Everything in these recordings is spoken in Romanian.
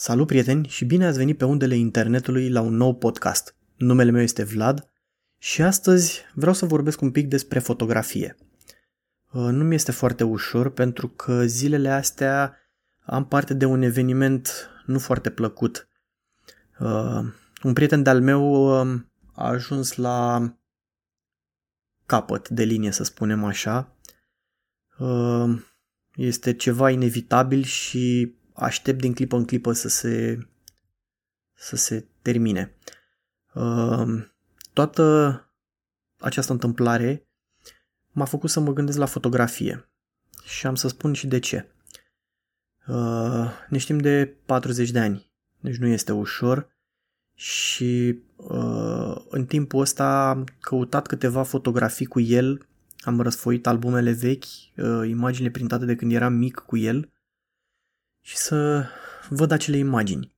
Salut prieteni și bine ați venit pe undele internetului la un nou podcast. Numele meu este Vlad și astăzi vreau să vorbesc un pic despre fotografie. Uh, nu mi este foarte ușor pentru că zilele astea am parte de un eveniment nu foarte plăcut. Uh, un prieten de-al meu um, a ajuns la capăt de linie, să spunem așa. Uh, este ceva inevitabil și aștept din clipă în clipă să se, să se termine. Uh, toată această întâmplare m-a făcut să mă gândesc la fotografie și am să spun și de ce. Uh, ne știm de 40 de ani, deci nu este ușor și uh, în timpul ăsta am căutat câteva fotografii cu el, am răsfoit albumele vechi, imaginile printate de când eram mic cu el și să văd acele imagini.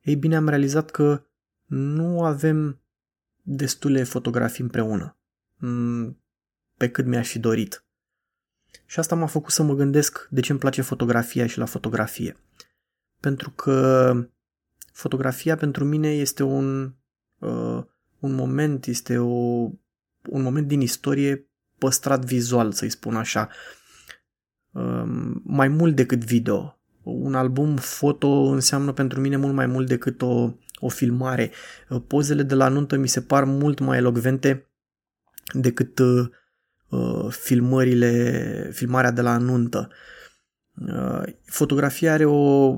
Ei bine, am realizat că nu avem destule fotografii împreună, mm, pe cât mi-aș fi dorit. Și asta m-a făcut să mă gândesc de ce îmi place fotografia și la fotografie. Pentru că fotografia pentru mine este un, uh, un moment, este o, un moment din istorie păstrat vizual, să-i spun așa. Uh, mai mult decât video un album foto înseamnă pentru mine mult mai mult decât o, o filmare. Pozele de la nuntă mi se par mult mai elocvente decât uh, uh, filmările, filmarea de la nuntă. Uh, fotografia are o,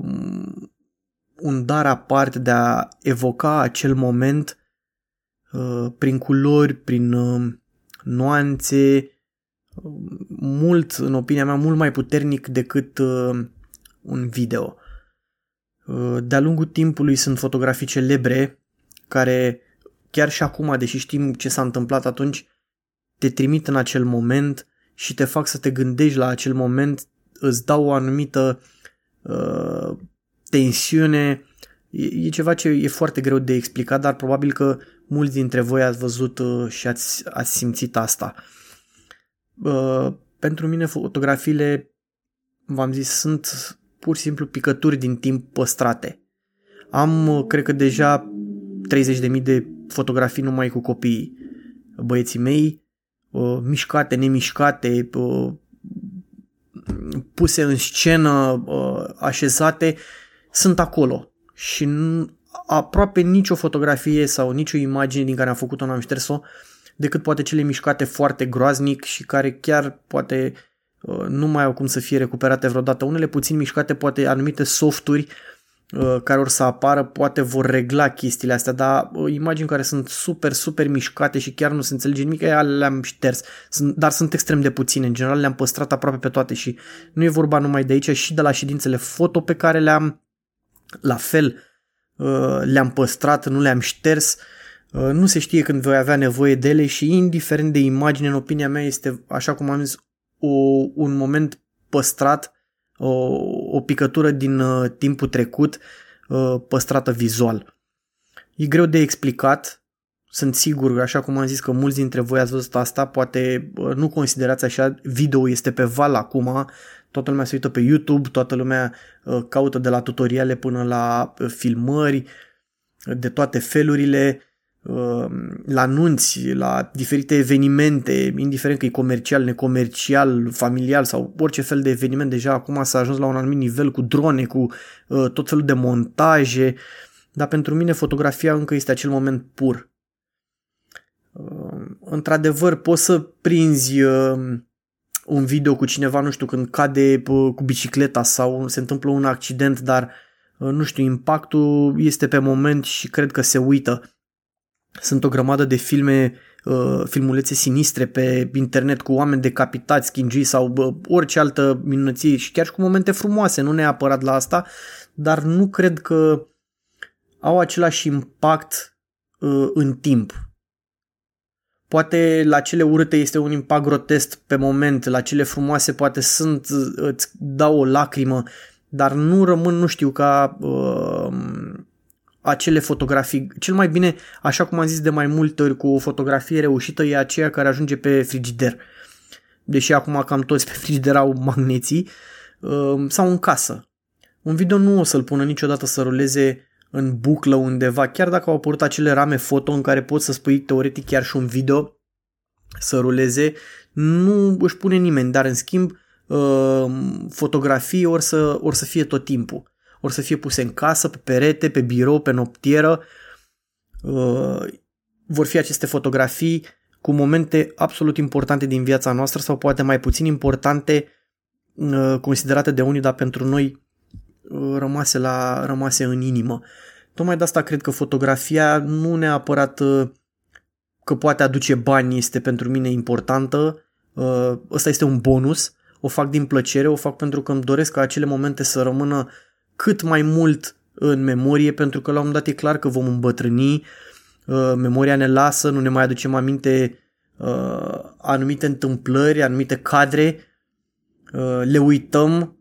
un dar aparte de a evoca acel moment uh, prin culori, prin uh, nuanțe, mult, în opinia mea, mult mai puternic decât uh, un video. Uh, de-a lungul timpului sunt fotografii celebre care chiar și acum, deși știm ce s-a întâmplat atunci, te trimit în acel moment și te fac să te gândești la acel moment, îți dau o anumită uh, tensiune. E, e ceva ce e foarte greu de explicat, dar probabil că mulți dintre voi ați văzut uh, și ați, ați simțit asta. Uh, pentru mine fotografiile, v-am zis, sunt pur și simplu picături din timp păstrate. Am, uh, cred că deja 30.000 de fotografii numai cu copiii. Băieții mei, uh, mișcate, nemișcate, uh, puse în scenă, așezate, sunt acolo. Și aproape nicio fotografie sau nicio imagine din care am făcut-o n-am șters-o, decât poate cele mișcate foarte groaznic și care chiar poate Uh, nu mai au cum să fie recuperate vreodată. Unele puțin mișcate, poate anumite softuri uh, care or să apară, poate vor regla chestiile astea, dar uh, imagini care sunt super, super mișcate și chiar nu se înțelege nimic, le-am șters, dar sunt extrem de puține, în general le-am păstrat aproape pe toate și nu e vorba numai de aici, și de la ședințele foto pe care le-am, la fel, le-am păstrat, nu le-am șters, nu se știe când voi avea nevoie de ele și indiferent de imagine, în opinia mea, este, așa cum am zis, o, un moment păstrat, o, o picătură din uh, timpul trecut uh, păstrată vizual. E greu de explicat, sunt sigur, așa cum am zis că mulți dintre voi ați văzut asta, poate uh, nu considerați așa, video este pe val acum, toată lumea se uită pe YouTube, toată lumea uh, caută de la tutoriale până la uh, filmări, de toate felurile, Um, la anunți, la diferite evenimente, indiferent că e comercial, necomercial, familial sau orice fel de eveniment, deja acum s-a ajuns la un anumit nivel cu drone, cu uh, tot felul de montaje, dar pentru mine fotografia încă este acel moment pur. Uh, într-adevăr, poți să prinzi uh, un video cu cineva, nu știu, când cade uh, cu bicicleta sau se întâmplă un accident, dar uh, nu știu, impactul este pe moment și cred că se uită sunt o grămadă de filme, uh, filmulețe sinistre pe internet cu oameni decapitați, schingii sau uh, orice altă minunăție și chiar și cu momente frumoase, nu neapărat la asta, dar nu cred că au același impact uh, în timp. Poate la cele urâte este un impact grotesc pe moment, la cele frumoase poate sunt, îți dau o lacrimă, dar nu rămân, nu știu, ca uh, acele fotografii. Cel mai bine, așa cum am zis de mai multe ori, cu o fotografie reușită e aceea care ajunge pe frigider. Deși acum cam toți pe frigider au magneții, um, sau în casă. Un video nu o să-l pună niciodată să ruleze în buclă undeva, chiar dacă au apărut acele rame foto în care poți să spui teoretic chiar și un video să ruleze, nu își pune nimeni, dar în schimb uh, fotografii or să, or să fie tot timpul. Or să fie puse în casă, pe perete, pe birou, pe noptieră. Uh, vor fi aceste fotografii cu momente absolut importante din viața noastră sau poate mai puțin importante uh, considerate de unii, dar pentru noi rămase, la, rămase în inimă. Tocmai de asta cred că fotografia nu neapărat că poate aduce bani este pentru mine importantă, ăsta este un bonus, o fac din plăcere, o fac pentru că îmi doresc ca acele momente să rămână cât mai mult în memorie, pentru că la un moment dat e clar că vom îmbătrâni, memoria ne lasă, nu ne mai aducem aminte anumite întâmplări, anumite cadre, le uităm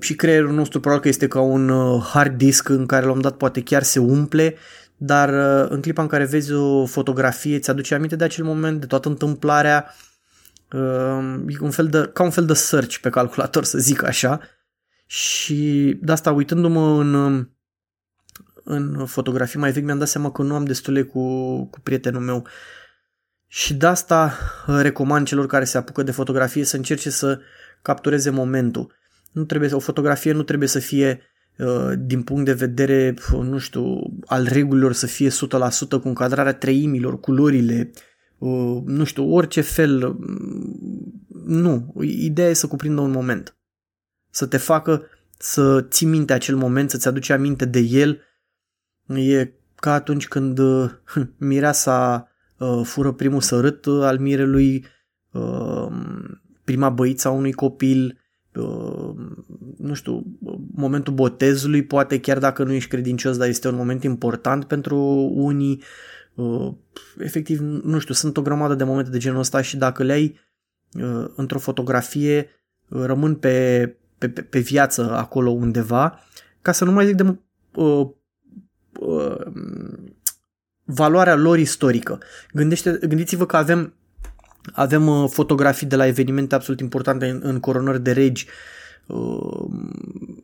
și creierul nostru probabil că este ca un hard disk în care la un moment dat poate chiar se umple, dar în clipa în care vezi o fotografie îți aduce aminte de acel moment, de toată întâmplarea, e un fel de, ca un fel de search pe calculator, să zic așa, și de asta uitându-mă în, în fotografii mai vechi mi-am dat seama că nu am destule cu, cu prietenul meu și de asta recomand celor care se apucă de fotografie să încerce să captureze momentul. Nu trebuie, o fotografie nu trebuie să fie uh, din punct de vedere, nu știu, al regulilor să fie 100% cu încadrarea treimilor, culorile, uh, nu știu, orice fel. Nu. Ideea e să cuprindă un moment. Să te facă să ții minte acel moment, să-ți aduci aminte de el. E ca atunci când uh, mireasa fură primul sărât al mirelui, prima băiță a unui copil, Uh, nu știu, momentul botezului, poate chiar dacă nu ești credincios, dar este un moment important pentru unii. Uh, efectiv, nu știu, sunt o grămadă de momente de genul ăsta și dacă le ai uh, într-o fotografie, rămân pe, pe, pe viață acolo undeva, ca să nu mai zic de uh, uh, valoarea lor istorică. Gândește, gândiți-vă că avem avem uh, fotografii de la evenimente absolut importante în, în coronări de regi, uh,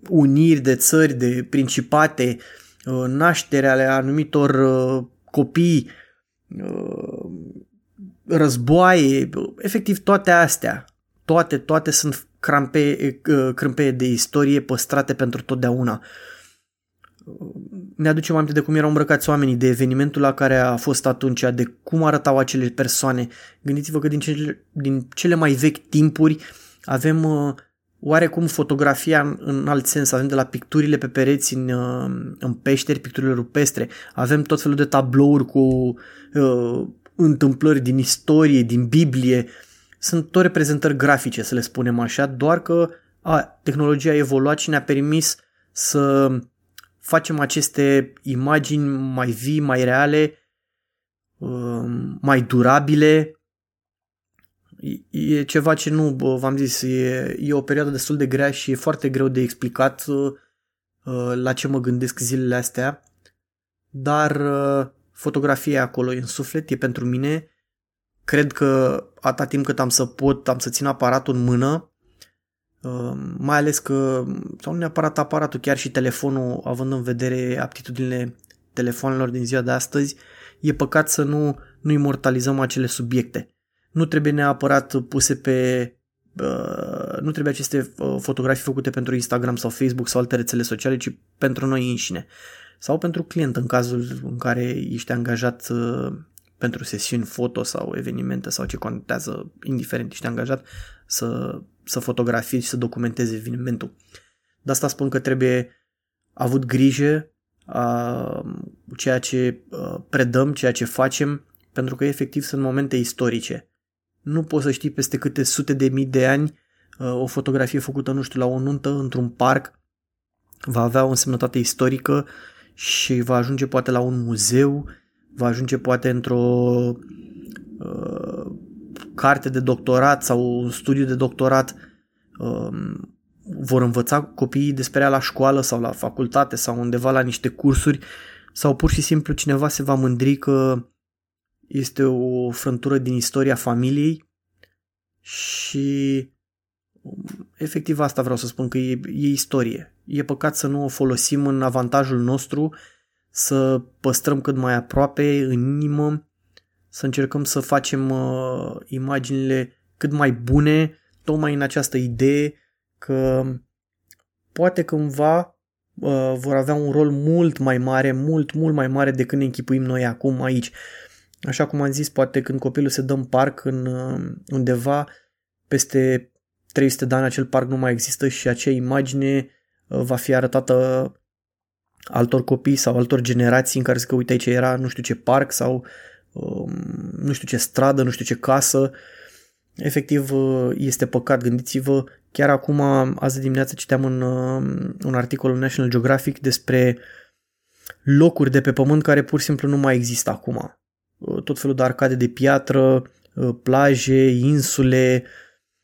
uniri de țări, de principate, uh, naștere ale anumitor uh, copii, uh, războaie, efectiv toate astea, toate, toate sunt crampe, uh, crâmpeie de istorie păstrate pentru totdeauna. Uh, ne aducem aminte de cum erau îmbrăcați oamenii, de evenimentul la care a fost atunci, de cum arătau acele persoane. Gândiți-vă că din cele, din cele mai vechi timpuri avem uh, oarecum fotografia în, în alt sens, avem de la picturile pe pereți în, uh, în peșteri, picturile rupestre, avem tot felul de tablouri cu uh, întâmplări din istorie, din Biblie, sunt tot reprezentări grafice, să le spunem așa, doar că a, tehnologia a evoluat și ne-a permis să facem aceste imagini mai vii, mai reale, um, mai durabile. E ceva ce nu, v-am zis, e, e o perioadă destul de grea și e foarte greu de explicat uh, uh, la ce mă gândesc zilele astea, dar uh, fotografia e acolo, e în suflet, e pentru mine. Cred că atâta timp cât am să pot, am să țin aparatul în mână Ehm, mai ales că, sau nu neapărat aparatul, chiar și telefonul, având în vedere aptitudinile telefonelor din ziua de astăzi, e păcat să nu, nu imortalizăm acele subiecte. Nu trebuie neapărat puse pe... Uh, nu trebuie aceste uh, fotografii făcute pentru Instagram sau Facebook sau alte rețele sociale, ci pentru noi înșine. Sau pentru client, în cazul în care ești angajat uh, pentru sesiuni foto sau evenimente sau ce contează, indiferent ești angajat, să să fotografiezi și să documentezi evenimentul. De asta spun că trebuie avut grijă a ceea ce predăm, ceea ce facem, pentru că efectiv sunt momente istorice. Nu poți să știi peste câte sute de mii de ani o fotografie făcută, nu știu, la o nuntă, într-un parc, va avea o însemnătate istorică și va ajunge poate la un muzeu, va ajunge poate într-o uh, carte de doctorat sau un studiu de doctorat um, vor învăța copiii despre ea la școală sau la facultate sau undeva la niște cursuri sau pur și simplu cineva se va mândri că este o frântură din istoria familiei și Efectiv asta vreau să spun, că e, e istorie. E păcat să nu o folosim în avantajul nostru, să păstrăm cât mai aproape, în inimă, să încercăm să facem uh, imaginile cât mai bune, tocmai în această idee că poate cândva uh, vor avea un rol mult mai mare, mult, mult mai mare decât ne închipuim noi acum aici. Așa cum am zis, poate când copilul se dă în parc în, uh, undeva, peste 300 de ani acel parc nu mai există și acea imagine uh, va fi arătată altor copii sau altor generații în care zic că uite aici era nu știu ce parc sau um, nu știu ce stradă, nu știu ce casă. Efectiv uh, este păcat, gândiți-vă, chiar acum, azi dimineață citeam un, un articol în National Geographic despre locuri de pe pământ care pur și simplu nu mai există acum. Tot felul de arcade de piatră, plaje, insule,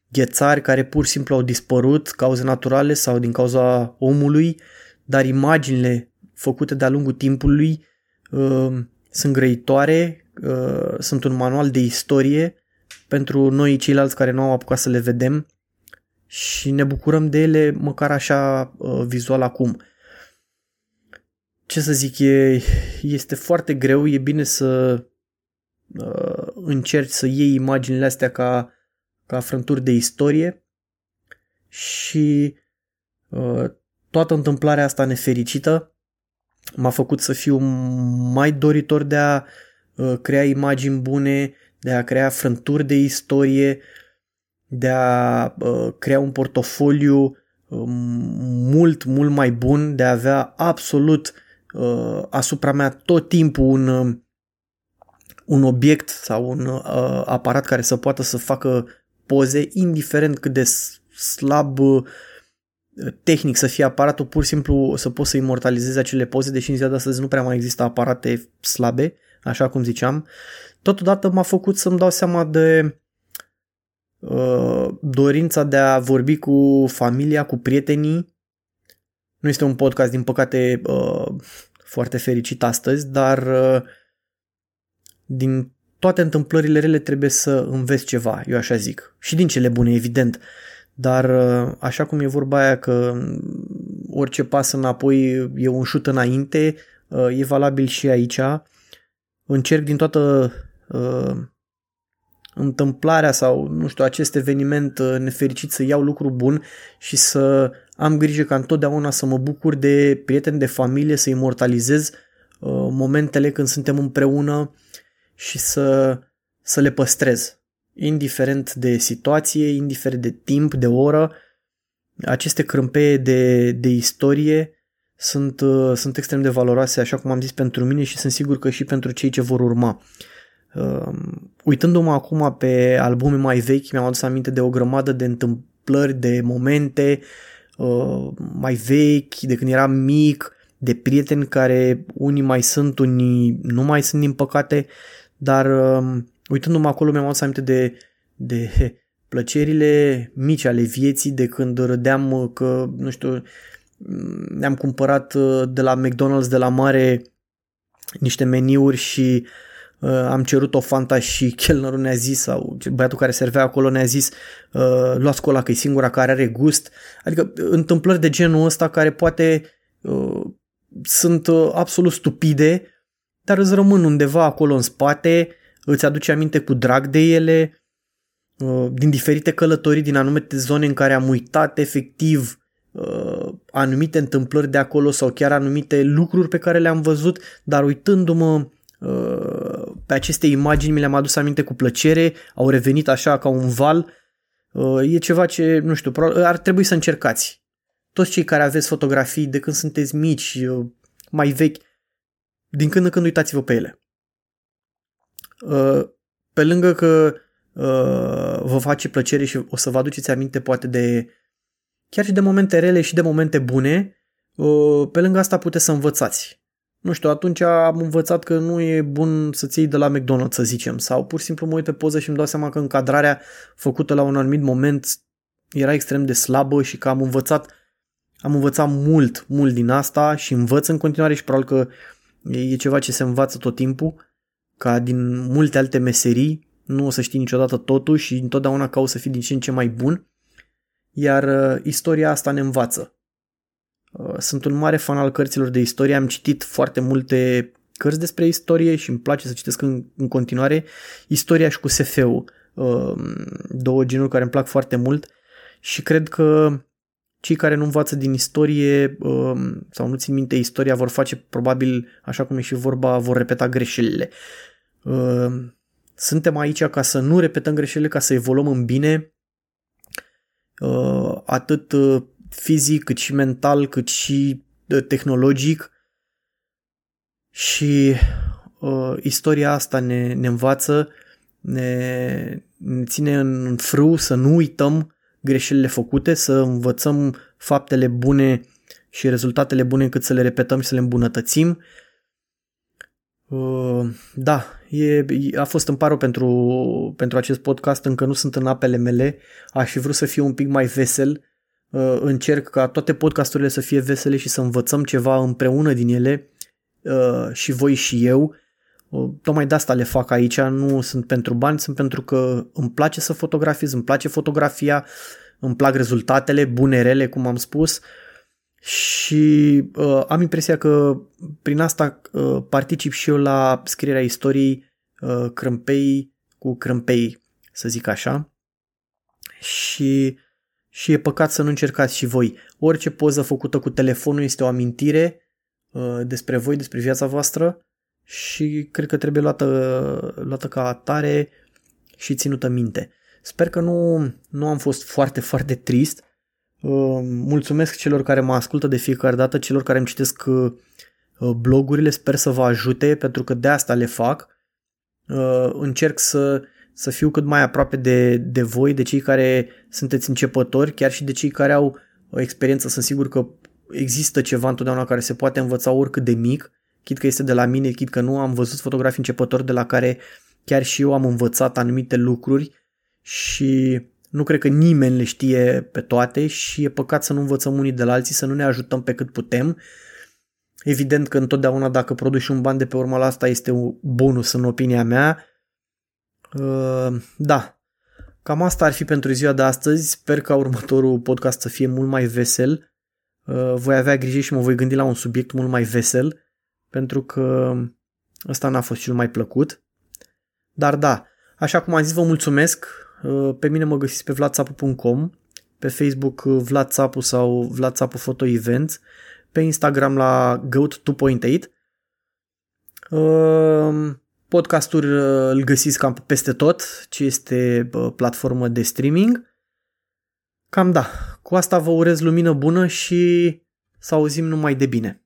ghețari care pur și simplu au dispărut, cauze naturale sau din cauza omului, dar imaginile făcute de-a lungul timpului uh, sunt grăitoare, uh, sunt un manual de istorie pentru noi ceilalți care nu au apucat să le vedem și ne bucurăm de ele măcar așa uh, vizual acum. Ce să zic, e, este foarte greu, e bine să uh, încerci să iei imaginile astea ca ca frânturi de istorie și uh, toată întâmplarea asta nefericită m-a făcut să fiu mai doritor de a uh, crea imagini bune, de a crea frânturi de istorie, de a uh, crea un portofoliu uh, mult, mult mai bun, de a avea absolut uh, asupra mea tot timpul un, uh, un obiect sau un uh, aparat care să poată să facă poze, indiferent cât de slab uh, tehnic să fie aparatul, pur și simplu să poți să imortalizezi acele poze, deși în ziua de astăzi nu prea mai există aparate slabe, așa cum ziceam. Totodată m-a făcut să-mi dau seama de uh, dorința de a vorbi cu familia, cu prietenii. Nu este un podcast, din păcate, uh, foarte fericit astăzi, dar uh, din toate întâmplările rele trebuie să înveți ceva, eu așa zic. Și din cele bune, evident. Dar uh, așa cum e vorba aia că orice pas înapoi e un șut înainte, uh, e valabil și aici. Încerc din toată uh, întâmplarea sau, nu știu, acest eveniment nefericit să iau lucru bun și să am grijă ca întotdeauna să mă bucur de prieteni, de familie, să imortalizez momentele când suntem împreună, și să, să le păstrez. Indiferent de situație, indiferent de timp, de oră, aceste crâmpeie de, de istorie sunt, uh, sunt extrem de valoroase, așa cum am zis, pentru mine și sunt sigur că și pentru cei ce vor urma. Uh, uitându-mă acum pe albume mai vechi, mi-am adus aminte de o grămadă de întâmplări, de momente uh, mai vechi, de când eram mic, de prieteni care unii mai sunt, unii nu mai sunt din păcate, dar um, uitându-mă acolo mi-am adus aminte de, de plăcerile mici ale vieții, de când râdeam uh, că, nu știu, ne-am cumpărat uh, de la McDonald's de la mare niște meniuri și uh, am cerut o fanta și chelnerul ne-a zis sau băiatul care servea acolo ne-a zis uh, luați cola că e singura care are gust. Adică întâmplări de genul ăsta care poate uh, sunt uh, absolut stupide, dar îți rămân undeva acolo în spate, îți aduce aminte cu drag de ele, uh, din diferite călătorii, din anumite zone în care am uitat efectiv uh, anumite întâmplări de acolo sau chiar anumite lucruri pe care le-am văzut, dar uitându-mă uh, pe aceste imagini mi le-am adus aminte cu plăcere, au revenit așa ca un val. E ceva ce, nu știu, ar trebui să încercați. Toți cei care aveți fotografii de când sunteți mici, mai vechi, din când în când uitați-vă pe ele. Uh, pe lângă că uh, vă face plăcere și o să vă aduceți aminte poate de chiar și de momente rele și de momente bune, uh, pe lângă asta puteți să învățați. Nu știu, atunci am învățat că nu e bun să-ți iei de la McDonald's, să zicem, sau pur și simplu mă uit pe poză și îmi dau seama că încadrarea făcută la un anumit moment era extrem de slabă și că am învățat am învățat mult, mult din asta și învăț în continuare și probabil că E ceva ce se învață tot timpul, ca din multe alte meserii, nu o să știi niciodată totul și întotdeauna cauți să fii din ce în ce mai bun. iar istoria asta ne învață. Sunt un mare fan al cărților de istorie, am citit foarte multe cărți despre istorie și îmi place să citesc în, în continuare istoria și cu SF-ul, două genuri care îmi plac foarte mult și cred că cei care nu învață din istorie um, sau nu țin minte istoria vor face probabil, așa cum e și vorba, vor repeta greșelile. Um, suntem aici ca să nu repetăm greșelile, ca să evoluăm în bine, uh, atât uh, fizic, cât și mental, cât și uh, tehnologic. Și uh, istoria asta ne, ne învață, ne, ne ține în frâu să nu uităm greșelile făcute, să învățăm faptele bune și rezultatele bune încât să le repetăm și să le îmbunătățim. Uh, da, e, a fost în paro pentru, pentru acest podcast, încă nu sunt în apele mele, aș fi vrut să fiu un pic mai vesel, uh, încerc ca toate podcasturile să fie vesele și să învățăm ceva împreună din ele uh, și voi și eu. Tocmai de asta le fac aici, nu sunt pentru bani, sunt pentru că îmi place să fotografiez, îmi place fotografia, îmi plac rezultatele, bune, rele, cum am spus, și uh, am impresia că prin asta uh, particip și eu la scrierea istoriei uh, crâmpei cu crâmpei, să zic așa. Și, și e păcat să nu încercați și voi. Orice poză făcută cu telefonul este o amintire uh, despre voi, despre viața voastră și cred că trebuie luată, luată ca atare și ținută minte. Sper că nu, nu am fost foarte, foarte trist. Uh, mulțumesc celor care mă ascultă de fiecare dată, celor care îmi citesc uh, blogurile, sper să vă ajute pentru că de asta le fac. Uh, încerc să, să fiu cât mai aproape de, de voi, de cei care sunteți începători, chiar și de cei care au o experiență. Sunt sigur că există ceva întotdeauna care se poate învăța oricât de mic chit că este de la mine, chit că nu, am văzut fotografii începători de la care chiar și eu am învățat anumite lucruri și nu cred că nimeni le știe pe toate și e păcat să nu învățăm unii de la alții, să nu ne ajutăm pe cât putem. Evident că întotdeauna dacă produci un ban de pe urma la asta este un bonus în opinia mea. Uh, da, cam asta ar fi pentru ziua de astăzi. Sper ca următorul podcast să fie mult mai vesel. Uh, voi avea grijă și mă voi gândi la un subiect mult mai vesel pentru că ăsta n-a fost cel mai plăcut. Dar da, așa cum am zis, vă mulțumesc. Uh, pe mine mă găsiți pe vladsapu.com, pe Facebook uh, Vlad Țapu sau Vlad Țapu Photo Events, pe Instagram la Goat 2.8. Uh, podcastul îl găsiți cam peste tot, ce este platformă de streaming. Cam da, cu asta vă urez lumină bună și să auzim numai de bine.